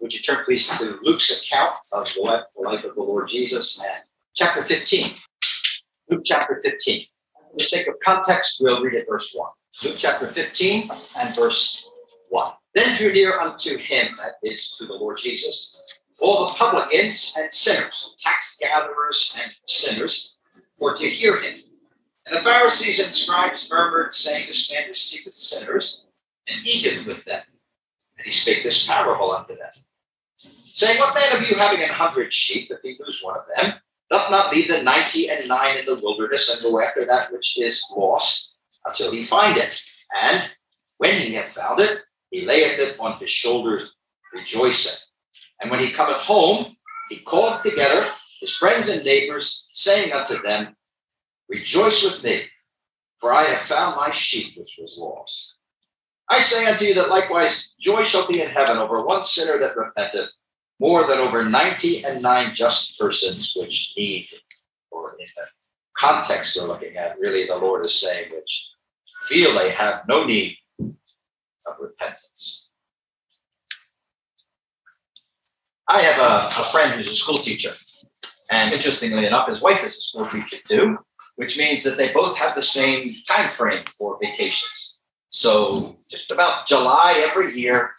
would you turn please to Luke's account of the life of the Lord Jesus and chapter 15. Luke chapter 15. For the sake of context, we'll read it verse 1. Luke chapter 15 and verse 1. Then drew near unto him, that is to the Lord Jesus, all the publicans and sinners, tax gatherers and sinners, for to hear him. And the Pharisees and scribes murmured, saying, This man receiveth sinners and eateth with them. And he spake this parable unto them, saying, What man of you having an hundred sheep, if he lose one of them, doth not leave the ninety and nine in the wilderness and go after that which is lost until he find it? And when he hath found it, he layeth it on his shoulders, rejoicing. And when he cometh home, he calleth together his friends and neighbors, saying unto them, Rejoice with me, for I have found my sheep which was lost. I say unto you that likewise joy shall be in heaven over one sinner that repenteth, more than over ninety and nine just persons which need, or in the context we're looking at, really the Lord is saying, which feel they have no need of repentance. I have a, a friend who's a school teacher, and interestingly enough, his wife is a school teacher too, which means that they both have the same time frame for vacations. So just about July every year,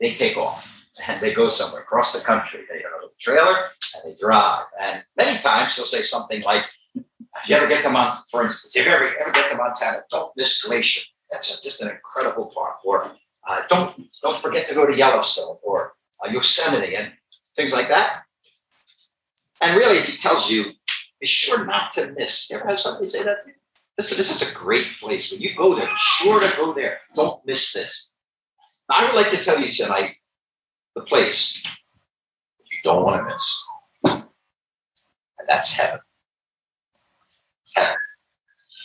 they take off and they go somewhere across the country. They have a little trailer and they drive. And many times he'll say something like, if you ever get them on, for instance, if you ever, ever get to Montana, don't miss Glacier. That's a, just an incredible park. Or uh, don't don't forget to go to Yellowstone or uh, Yosemite and things like that. And really, he tells you, be sure not to miss. You ever have somebody say that to you? Listen, this is a great place. When you go there, be sure to go there. Don't miss this. I would like to tell you tonight the place you don't want to miss. And that's heaven. Heaven.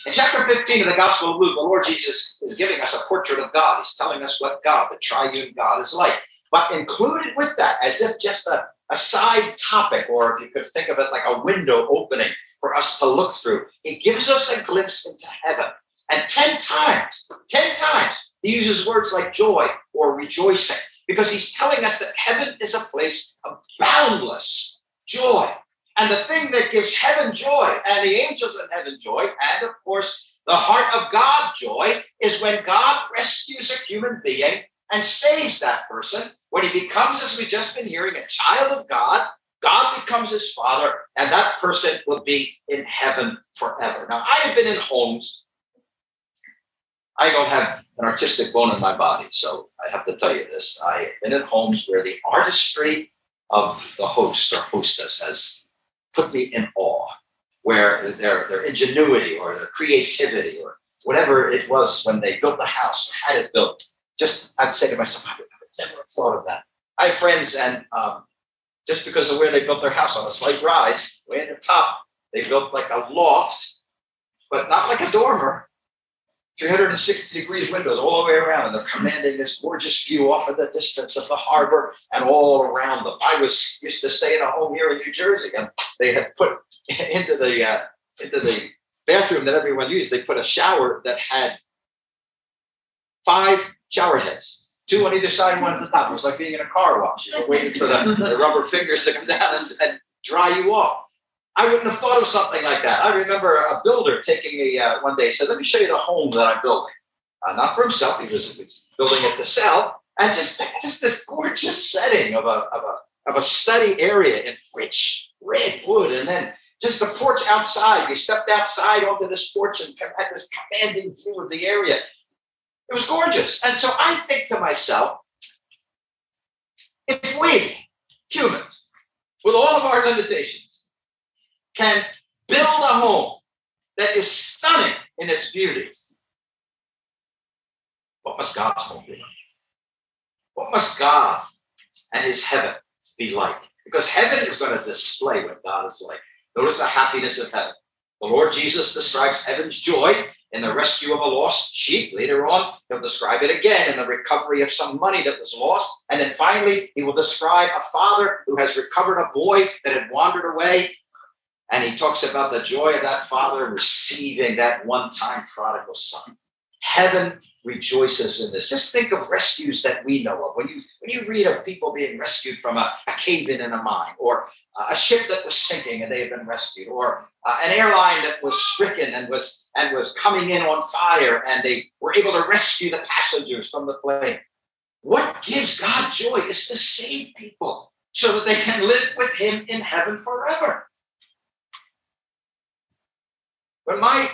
In chapter 15 of the Gospel of Luke, the Lord Jesus is giving us a portrait of God. He's telling us what God, the triune God, is like. But included with that, as if just a, a side topic, or if you could think of it like a window opening for us to look through, it gives us a glimpse into heaven. And 10 times, 10 times, he uses words like joy or rejoicing because he's telling us that heaven is a place of boundless joy. And the thing that gives heaven joy and the angels in heaven joy, and of course, the heart of God joy, is when God rescues a human being and saves that person. When he becomes, as we've just been hearing, a child of God, God becomes his father, and that person will be in heaven forever. Now, I have been in homes. I don't have an artistic bone in my body, so I have to tell you this. I have been in homes where the artistry of the host or hostess has put me in awe, where their, their ingenuity or their creativity or whatever it was when they built the house or had it built, just I'd say to myself, I would never have thought of that. I have friends, and um, just because of where they built their house on a slight rise, way at the top, they built like a loft, but not like a dormer. 360 degrees windows all the way around, and they're commanding this gorgeous view off in the distance of the harbor and all around them. I was used to stay in a home here in New Jersey, and they had put into the uh, into the bathroom that everyone used. They put a shower that had five shower heads, two on either side, one at the top. It was like being in a car wash. You were waiting for the, the rubber fingers to come down and, and dry you off. I wouldn't have thought of something like that. I remember a builder taking me uh, one day, said, Let me show you the home that I'm building. Uh, not for himself, he was, he was, building it to sell. And just, just this gorgeous setting of a, of, a, of a study area in rich red wood. And then just the porch outside. You stepped outside onto this porch and had this commanding view of the area. It was gorgeous. And so I think to myself, if we, humans, with all of our limitations, can build a home that is stunning in its beauty, what must God's home be like? What must God and his heaven be like? Because heaven is going to display what God is like. Notice the happiness of heaven. The Lord Jesus describes heaven's joy in the rescue of a lost sheep. Later on, he'll describe it again in the recovery of some money that was lost. And then finally, he will describe a father who has recovered a boy that had wandered away and he talks about the joy of that father receiving that one time prodigal son. Heaven rejoices in this. Just think of rescues that we know of. When you when you read of people being rescued from a, a cave in in a mine, or a ship that was sinking and they have been rescued, or uh, an airline that was stricken and was and was coming in on fire, and they were able to rescue the passengers from the plane. What gives God joy is to save people so that they can live with Him in heaven forever. When my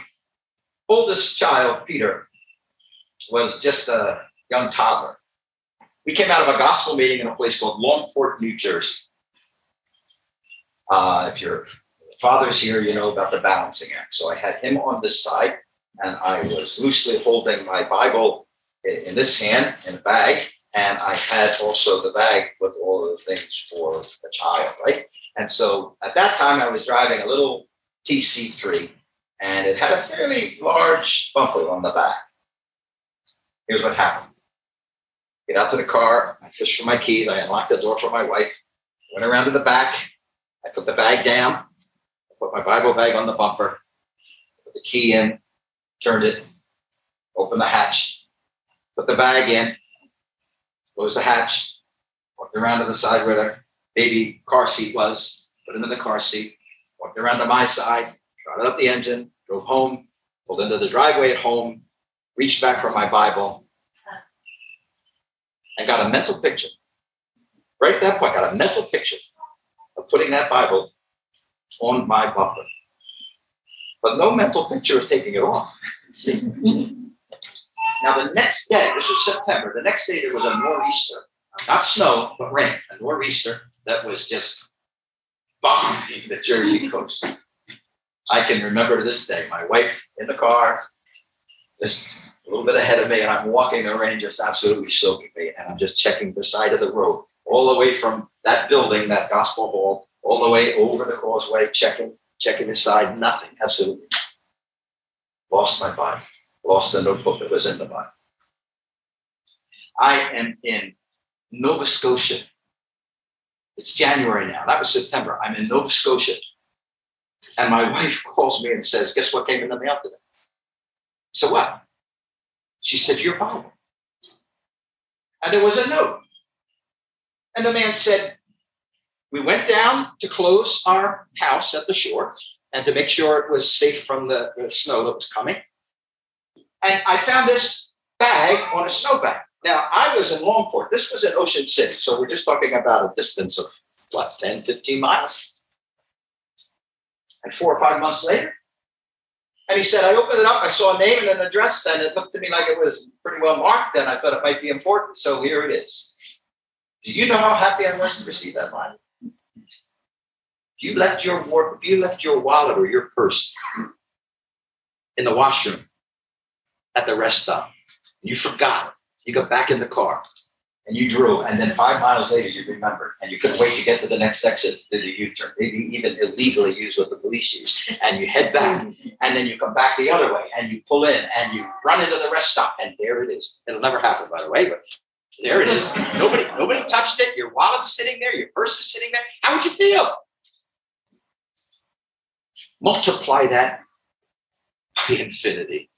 oldest child, Peter, was just a young toddler, we came out of a gospel meeting in a place called Longport, New Jersey. Uh, if your father's here, you know about the balancing act. So I had him on this side, and I was loosely holding my Bible in this hand in a bag, and I had also the bag with all of the things for the child, right? And so at that time, I was driving a little TC3, and it had a fairly large bumper on the back. Here's what happened. Get out to the car, I fished for my keys, I unlocked the door for my wife, went around to the back, I put the bag down, I put my Bible bag on the bumper, put the key in, turned it, opened the hatch, put the bag in, closed the hatch, walked around to the side where the baby car seat was, put him in the car seat, walked around to my side, started up the engine, drove home, pulled into the driveway at home, reached back for my Bible, and got a mental picture. Right at that point, got a mental picture of putting that Bible on my bumper. But no mental picture of taking it off. now, the next day, this was September, the next day there was a nor'easter, not snow, but rain, a nor'easter that was just bombing the Jersey coast. I can remember this day, my wife in the car, just a little bit ahead of me, and I'm walking rain just absolutely soaking me, and I'm just checking the side of the road all the way from that building, that gospel hall, all the way over the causeway, checking, checking the side, nothing, absolutely. Lost my Bible, lost the notebook that was in the Bible. I am in Nova Scotia. It's January now. That was September. I'm in Nova Scotia. And my wife calls me and says, Guess what came in the mail today? So what? She said, Your Bible. And there was a note. And the man said, We went down to close our house at the shore and to make sure it was safe from the, the snow that was coming. And I found this bag on a snowbank. Now, I was in Longport. This was in Ocean City. So we're just talking about a distance of what, 10, 15 miles? And four or five months later, and he said, I opened it up, I saw a name and an address, and it looked to me like it was pretty well marked, and I thought it might be important. So here it is. Do you know how happy I was to receive that money? You left your you left your wallet or your purse in the washroom at the rest stop, you forgot it. You got back in the car and you drove, and then five miles later you remembered, and you couldn't wait to get to the next exit to the U-turn, maybe even illegally use what the police use, and you head back, and then you come back the other way, and you pull in, and you run into the rest stop, and there it is. It'll never happen, by the way, but there it is. Nobody, nobody touched it. Your wallet's sitting there. Your purse is sitting there. How would you feel? Multiply that by infinity.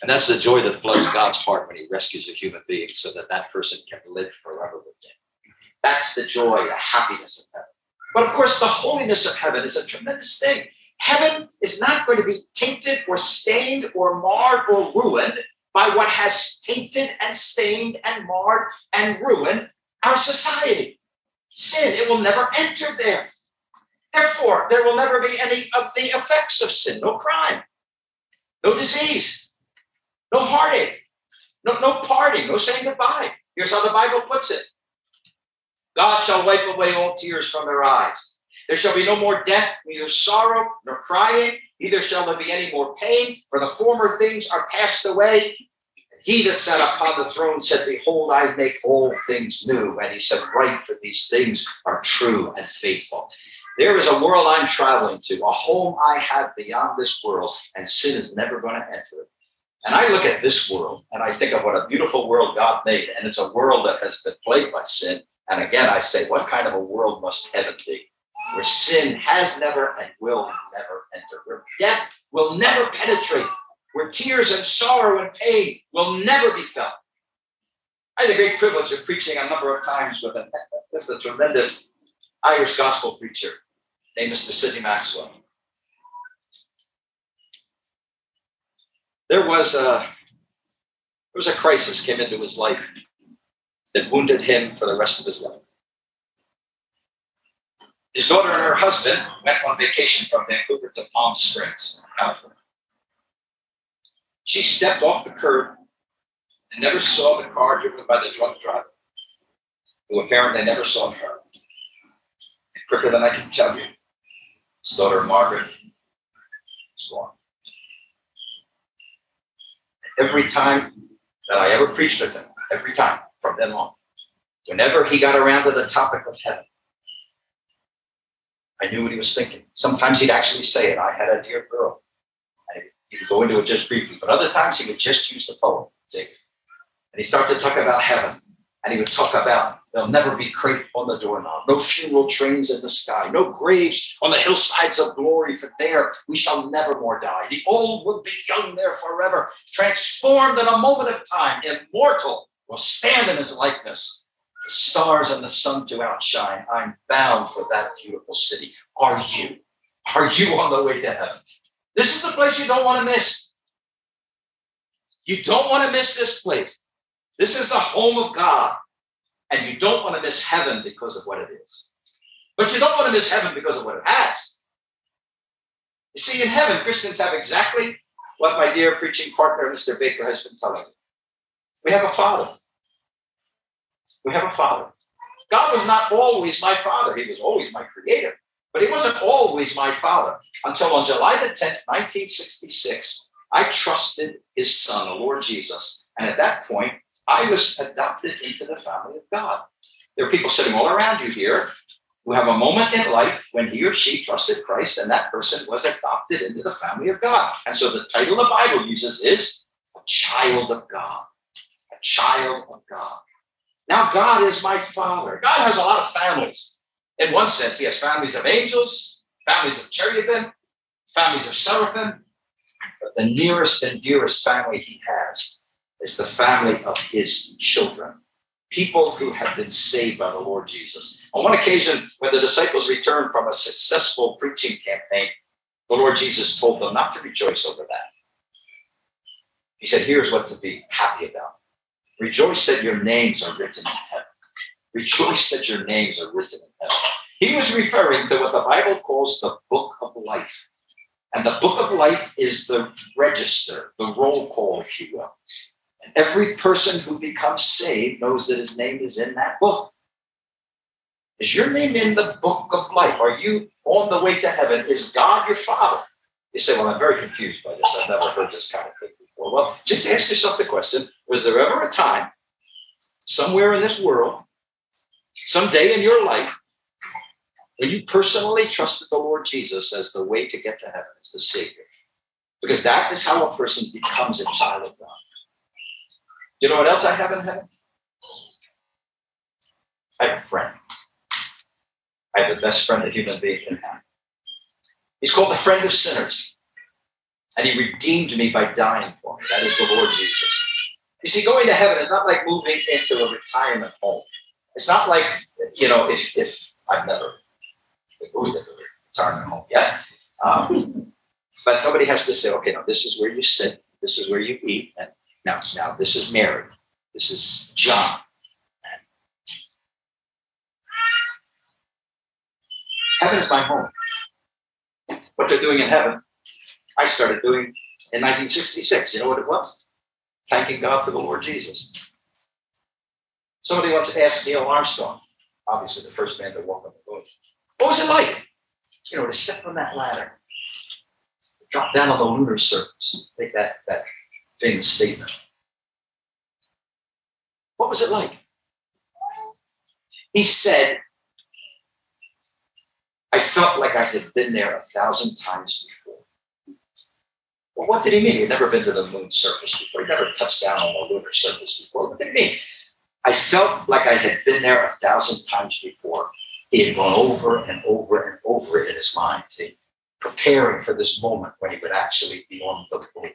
And that's the joy that floods God's heart when he rescues a human being so that that person can live forever with him. That's the joy, the happiness of heaven. But of course, the holiness of heaven is a tremendous thing. Heaven is not going to be tainted or stained or marred or ruined by what has tainted and stained and marred and ruined our society. Sin, it will never enter there. Therefore, there will never be any of the effects of sin no crime, no disease, no heartache, no, no parting, no saying goodbye. Here's how the Bible puts it God shall wipe away all tears from their eyes. There shall be no more death, neither sorrow nor crying, neither shall there be any more pain, for the former things are passed away. He that sat upon the throne said, Behold, I make all things new. And he said, Write, for these things are true and faithful. There is a world I'm traveling to, a home I have beyond this world, and sin is never going to enter it. And I look at this world and I think of what a beautiful world God made. And it's a world that has been plagued by sin. And again, I say, what kind of a world must heaven be? Where sin has never and will never enter, where death will never penetrate, where tears and sorrow and pain will never be felt. I had the great privilege of preaching a number of times with a, a tremendous Irish gospel preacher named Mr. Sidney Maxwell. There was a there was a crisis came into his life that wounded him for the rest of his life. His daughter and her husband went on vacation from Vancouver to Palm Springs, California. She stepped off the curb and never saw the car driven by the drunk driver, who apparently never saw her. And quicker than I can tell you, his daughter Margaret was gone. Every time that I ever preached with him, every time from then on, whenever he got around to the topic of heaven, I knew what he was thinking. Sometimes he'd actually say it. I had a dear girl. And he would go into it just briefly, but other times he would just use the poem. See? And he started to talk about heaven. And he would talk about there'll never be crepe on the doorknob, no funeral trains in the sky, no graves on the hillsides of glory, for there we shall never more die. The old will be young there forever, transformed in a moment of time, immortal, will stand in his likeness the stars and the sun to outshine. I'm bound for that beautiful city. Are you? Are you on the way to heaven? This is the place you don't want to miss. You don't want to miss this place. This is the home of God. And you don't want to miss heaven because of what it is. But you don't want to miss heaven because of what it has. You see, in heaven, Christians have exactly what my dear preaching partner, Mr. Baker, has been telling me. We have a father. We have a father. God was not always my father. He was always my creator, but he wasn't always my father until on July the 10th, 1966, I trusted his son, the Lord Jesus. And at that point, I was adopted into the family of God. There are people sitting all around you here who have a moment in life when he or she trusted Christ and that person was adopted into the family of God. And so the title the Bible uses is a child of God. A child of God. Now God is my father. God has a lot of families. In one sense, he has families of angels, families of cherubim, families of seraphim. But the nearest and dearest family he has is the family of his children, people who have been saved by the Lord Jesus. On one occasion, when the disciples returned from a successful preaching campaign, the Lord Jesus told them not to rejoice over that. He said, Here's what to be happy about Rejoice that your names are written in heaven. Rejoice that your names are written in heaven. He was referring to what the Bible calls the book of life. And the book of life is the register, the roll call, if you will. Every person who becomes saved knows that his name is in that book. Is your name in the book of life? Are you on the way to heaven? Is God your Father? You say, Well, I'm very confused by this. I've never heard this kind of thing before. Well, just ask yourself the question Was there ever a time, somewhere in this world, someday in your life, when you personally trusted the Lord Jesus as the way to get to heaven, as the Savior? Because that is how a person becomes a child of God. You know what else I have in heaven? I have a friend. I have the best friend a human being can have. He's called the friend of sinners. And he redeemed me by dying for me. That is the Lord Jesus. You see, going to heaven is not like moving into a retirement home. It's not like, you know, if, if I've never moved into a retirement home yet. Um, but nobody has to say, okay, now this is where you sit, this is where you eat, and now, now this is Mary, this is John. Heaven is my home what they're doing in heaven, I started doing in 1966. You know what it was? Thanking God for the Lord Jesus. Somebody once asked Neil Armstrong, obviously the first man to walk on the moon, what was it like? You know, to step on that ladder, drop down on the lunar surface, make that, that famous statement. What was it like? He said, I felt like I had been there a thousand times before. Well, what did he mean? He had never been to the moon surface before. He never touched down on the lunar surface before. What did he mean? I felt like I had been there a thousand times before. He had gone over and over and over it in his mind, see, preparing for this moment when he would actually be on the moon.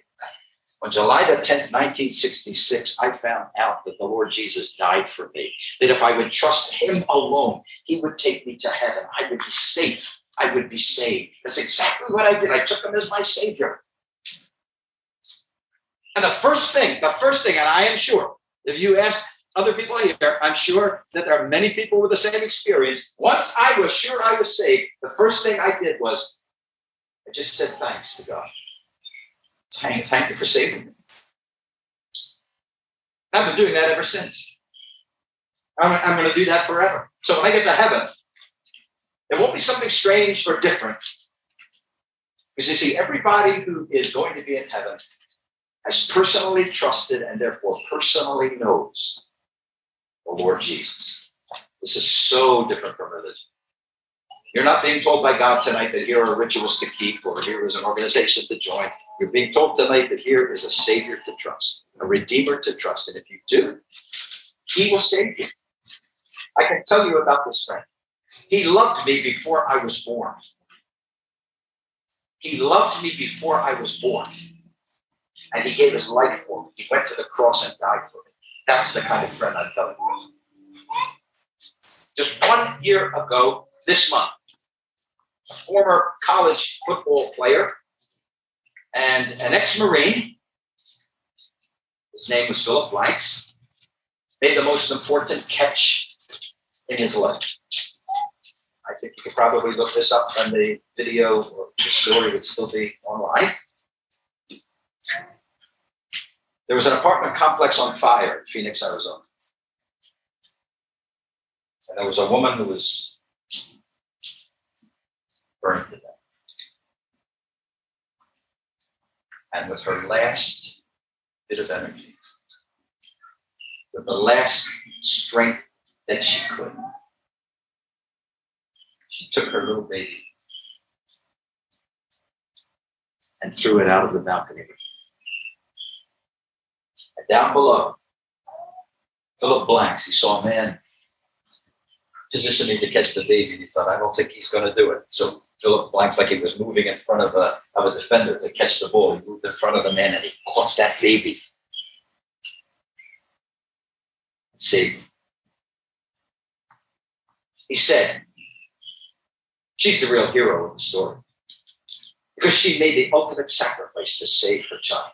On July the 10th, 1966, I found out that the Lord Jesus died for me. That if I would trust Him alone, He would take me to heaven. I would be safe. I would be saved. That's exactly what I did. I took Him as my Savior. And the first thing, the first thing, and I am sure, if you ask other people here, I'm sure that there are many people with the same experience. Once I was sure I was saved, the first thing I did was I just said thanks to God. Thank, thank you for saving me. I've been doing that ever since. I'm, I'm going to do that forever. So when I get to heaven, it won't be something strange or different. Because you see, everybody who is going to be in heaven has personally trusted and therefore personally knows the Lord Jesus. This is so different from religion. You're not being told by God tonight that here are rituals to keep or here is an organization to join. You're being told tonight that here is a Savior to trust, a Redeemer to trust. And if you do, He will save you. I can tell you about this friend. He loved me before I was born. He loved me before I was born. And He gave His life for me. He went to the cross and died for me. That's the kind of friend I'm telling you. Just one year ago, this month, a former college football player and an ex Marine, his name was Philip Lights. made the most important catch in his life. I think you could probably look this up on the video or the story would still be online. There was an apartment complex on fire in Phoenix, Arizona. And there was a woman who was burned to death. And with her last bit of energy, with the last strength that she could, she took her little baby and threw it out of the balcony. And down below, Philip Blanks, he saw a man positioning to catch the baby. and He thought, I don't think he's going to do it. So Philip Blanks, like he was moving in front of a, of a defender to catch the ball. He moved in front of the man and he caught that baby. See, he said, she's the real hero of the story because she made the ultimate sacrifice to save her child.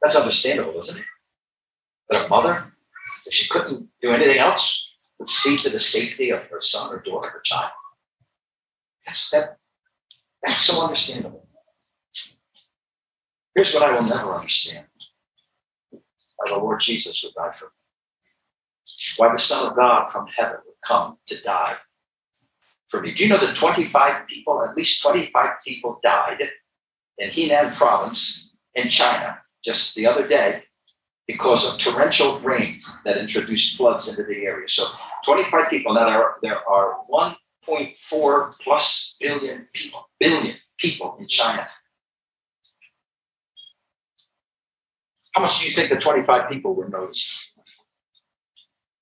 That's understandable, isn't it? That a mother, if she couldn't do anything else, would see to the safety of her son or daughter, her child. That's that. That's so understandable. Here's what I will never understand: why the Lord Jesus would die for me. Why the Son of God from heaven would come to die for me. Do you know that 25 people, at least 25 people, died in Henan Province in China just the other day because of torrential rains that introduced floods into the area. So 25 people. Now there are, there are 1.4 plus billion people, billion people in China. How much do you think the 25 people were noticed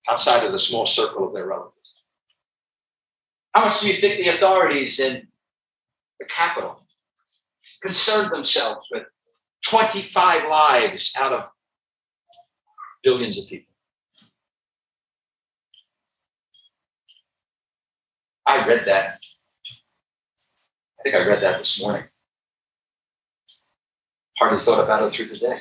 outside of the small circle of their relatives? How much do you think the authorities in the capital concerned themselves with 25 lives out of billions of people? I read that. I think I read that this morning. Hardly thought about it through the day.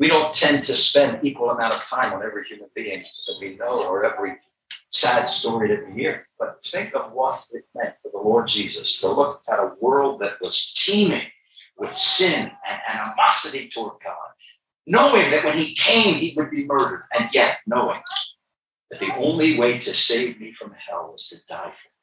We don't tend to spend equal amount of time on every human being that we know or every sad story that we hear. But think of what it meant for the Lord Jesus to look at a world that was teeming with sin and animosity toward God, knowing that when he came, he would be murdered, and yet knowing that the only way to save me from hell was to die for me.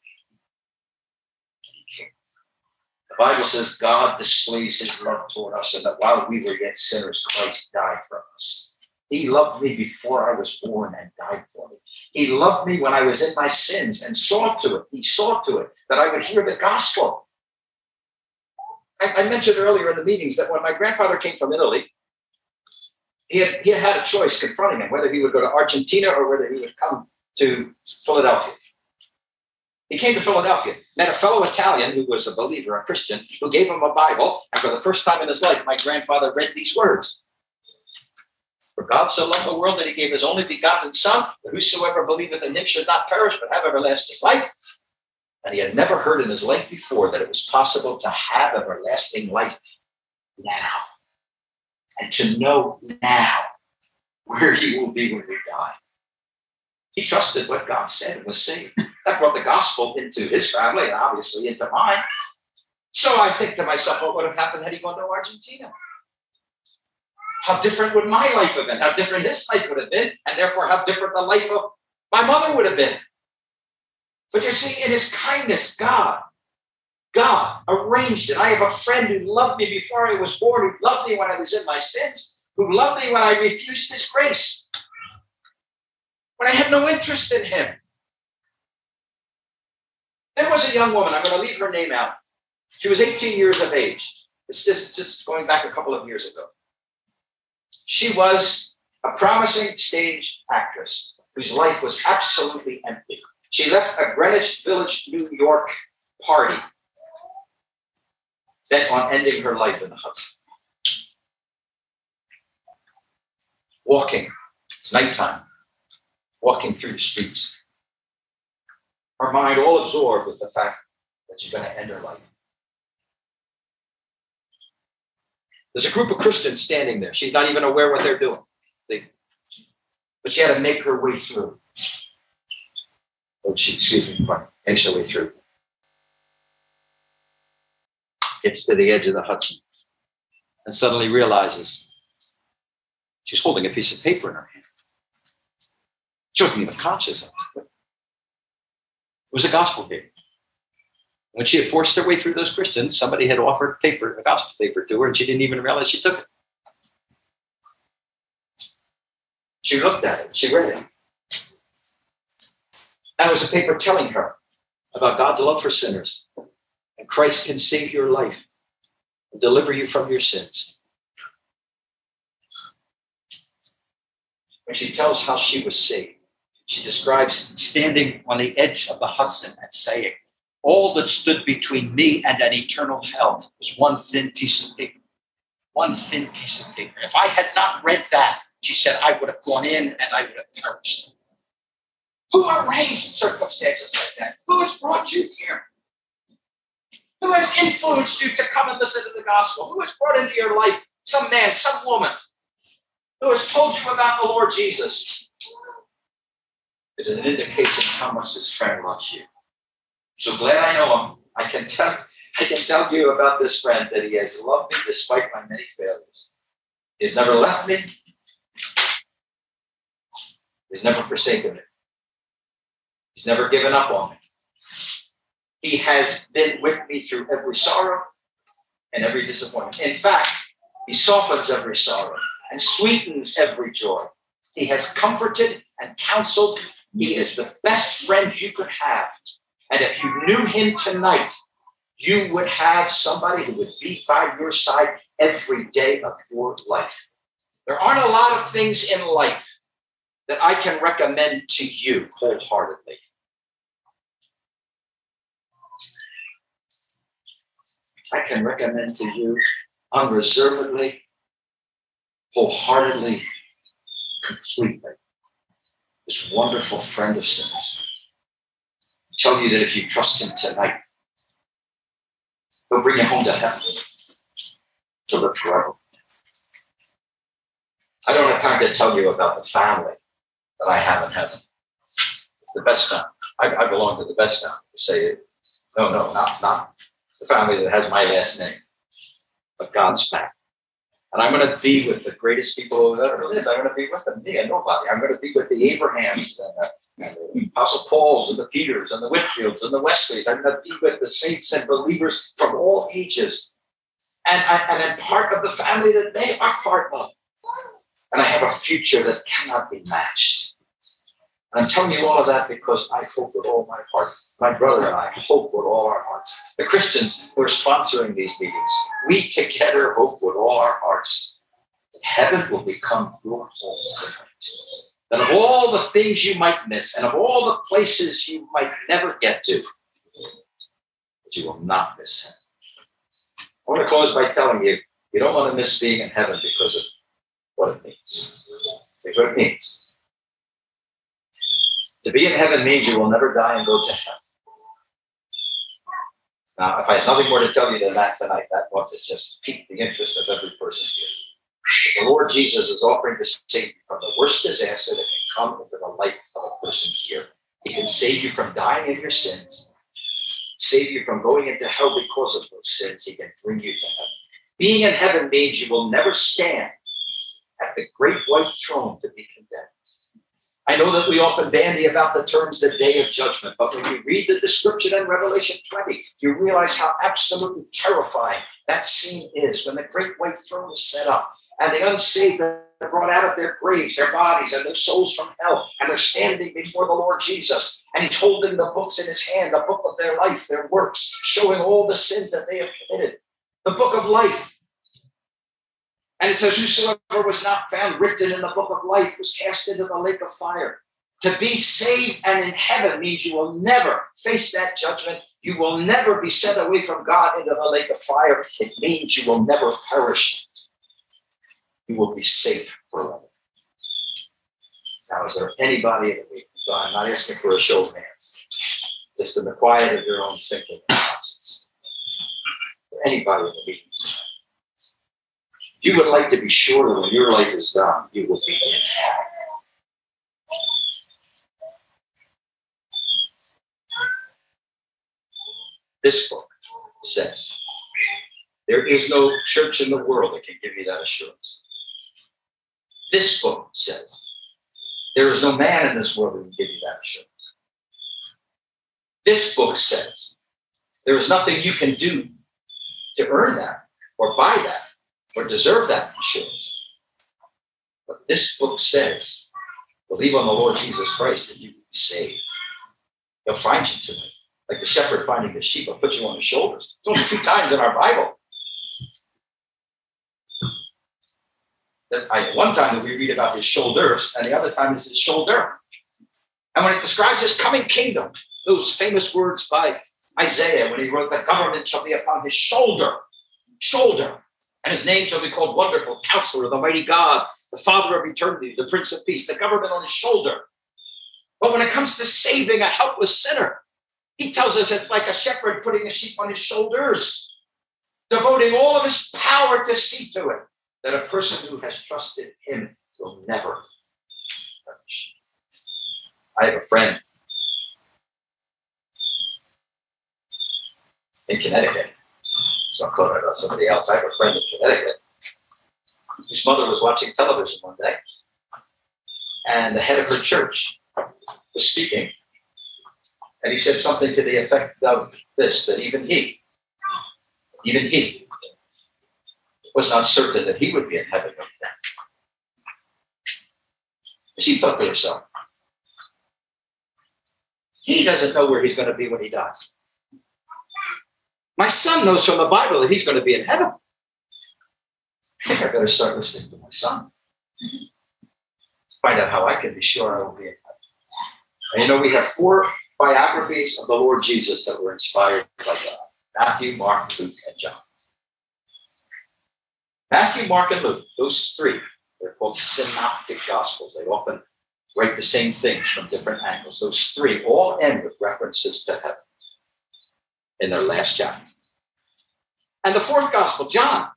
The Bible says God displays his love toward us, and that while we were yet sinners, Christ died for us. He loved me before I was born and died for me. He loved me when I was in my sins and saw to it. He saw to it that I would hear the gospel. I, I mentioned earlier in the meetings that when my grandfather came from Italy, he had, he had a choice confronting him whether he would go to Argentina or whether he would come to Philadelphia. He came to Philadelphia, met a fellow Italian who was a believer, a Christian, who gave him a Bible. And for the first time in his life, my grandfather read these words For God so loved the world that he gave his only begotten Son, that whosoever believeth in him should not perish, but have everlasting life. And he had never heard in his life before that it was possible to have everlasting life now and to know now where he will be when we die. He trusted what God said and was saved. That brought the gospel into his family and obviously into mine. So I think to myself, what would have happened had he gone to Argentina? How different would my life have been? How different his life would have been, and therefore how different the life of my mother would have been. But you see, in his kindness, God, God arranged it. I have a friend who loved me before I was born, who loved me when I was in my sins, who loved me when I refused his grace, when I had no interest in him. There was a young woman, I'm going to leave her name out. She was 18 years of age. It's just, just going back a couple of years ago. She was a promising stage actress whose life was absolutely empty. She left a Greenwich Village, New York party bent on ending her life in the Hudson. Walking, it's nighttime, walking through the streets. Her mind all absorbed with the fact that she's going to end her life. There's a group of Christians standing there. She's not even aware what they're doing. See? But she had to make her way through. Oh, she, excuse me, makes her way through. Gets to the edge of the Hudson and suddenly realizes she's holding a piece of paper in her hand. She wasn't even conscious of it. It was a gospel paper. When she had forced her way through those Christians, somebody had offered paper, a gospel paper to her, and she didn't even realize she took it. She looked at it, she read it. That was a paper telling her about God's love for sinners. And Christ can save your life and deliver you from your sins. When she tells how she was saved, she describes standing on the edge of the Hudson and saying, All that stood between me and an eternal hell was one thin piece of paper. One thin piece of paper. If I had not read that, she said, I would have gone in and I would have perished. Who arranged circumstances like that? Who has brought you here? Who has influenced you to come and listen to the gospel? Who has brought into your life some man, some woman who has told you about the Lord Jesus? It is an indication of how much this friend loves you. So glad I know him. I can tell I can tell you about this friend that he has loved me despite my many failures. He's never left me. He's never forsaken me. He's never given up on me. He has been with me through every sorrow and every disappointment. In fact, he softens every sorrow and sweetens every joy. He has comforted and counseled. He is the best friend you could have. And if you knew him tonight, you would have somebody who would be by your side every day of your life. There aren't a lot of things in life that I can recommend to you wholeheartedly. I can recommend to you unreservedly, wholeheartedly, completely. This wonderful friend of sinners. I tell you that if you trust him tonight, he'll bring you home to heaven to live forever. I don't have time to tell you about the family that I have in heaven. It's the best family. I, I belong to the best family. Say it. No, no, not, not the family that has my last name, but God's family. And I'm going to be with the greatest people who ever lived. I'm going to be with them, me and nobody. I'm going to be with the Abrahams and the, and the Apostle Pauls and the Peters and the Whitefields and the Wesleys. I'm going to be with the saints and believers from all ages. And, I, and I'm part of the family that they are part of. And I have a future that cannot be matched. And I'm telling you all of that because I hope with all my heart, my brother and I hope with all our hearts. The Christians who are sponsoring these meetings, we together hope with all our hearts that heaven will become your home tonight. that of all the things you might miss and of all the places you might never get to, that you will not miss heaven. I want to close by telling you, you don't want to miss being in heaven because of what it means. Here's what it means. To be in heaven means you will never die and go to hell. Now, if I had nothing more to tell you than that tonight, that ought to just pique the interest of every person here. The Lord Jesus is offering to save you from the worst disaster that can come into the life of a person here. He can save you from dying in your sins, save you from going into hell because of those sins. He can bring you to heaven. Being in heaven means you will never stand at the great white throne to be. I know that we often bandy about the terms the day of judgment, but when you read the description in Revelation 20, you realize how absolutely terrifying that scene is when the great white throne is set up and the unsaved are brought out of their graves, their bodies, and their souls from hell, and they're standing before the Lord Jesus. And he's holding the books in his hand, the book of their life, their works, showing all the sins that they have committed. The book of life. And it says, Whosoever was not found written in the book of life was cast into the lake of fire. To be saved and in heaven means you will never face that judgment. You will never be sent away from God into the lake of fire. It means you will never perish. You will be safe forever. Now, is there anybody in the meeting? I'm not asking for a show of hands, just in the quiet of your own thinking and conscience. Anybody in the meeting? You would like to be sure that when your life is done, you will be in heaven. This book says there is no church in the world that can give you that assurance. This book says there is no man in this world that can give you that assurance. This book says there is nothing you can do to earn that or buy that or deserve that assurance. But this book says, believe on the Lord Jesus Christ and you will be saved. He'll find you tonight. Like the shepherd finding the sheep, he'll put you on his shoulders. It's only two times in our Bible. That I, one time that we read about his shoulders, and the other time is his shoulder. And when it describes his coming kingdom, those famous words by Isaiah when he wrote, The government shall be upon his shoulder. Shoulder. And his name shall be called Wonderful, Counselor, of the Mighty God, the Father of Eternity, the Prince of Peace, the government on his shoulder. But when it comes to saving a helpless sinner, he tells us it's like a shepherd putting a sheep on his shoulders, devoting all of his power to see to it that a person who has trusted him will never perish. I have a friend in Connecticut I'm quoting about somebody else. I have a friend in Connecticut whose mother was watching television one day, and the head of her church was speaking. And he said something to the effect of this that even he, even he, was not certain that he would be in heaven with them. She thought to herself, he doesn't know where he's going to be when he dies. My son knows from the Bible that he's going to be in heaven. I think I better start listening to my son. Find out how I can be sure I will be in heaven. And you know, we have four biographies of the Lord Jesus that were inspired by God Matthew, Mark, Luke, and John. Matthew, Mark, and Luke, those three, they're called synoptic gospels. They often write the same things from different angles. Those three all end with references to heaven in their last chapter. And the fourth gospel, John,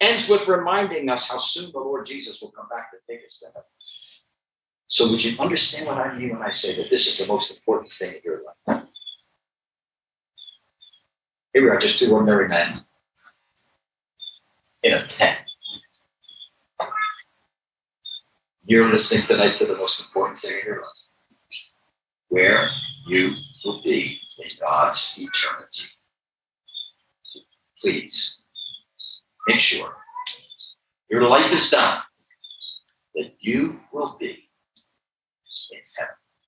ends with reminding us how soon the Lord Jesus will come back to take us to heaven. So, would you understand what I mean when I say that this is the most important thing in your life? Here we are, just two ordinary men in a tent. You're listening tonight to the most important thing in your life where you will be in God's eternity. Please make sure your life is done that you will be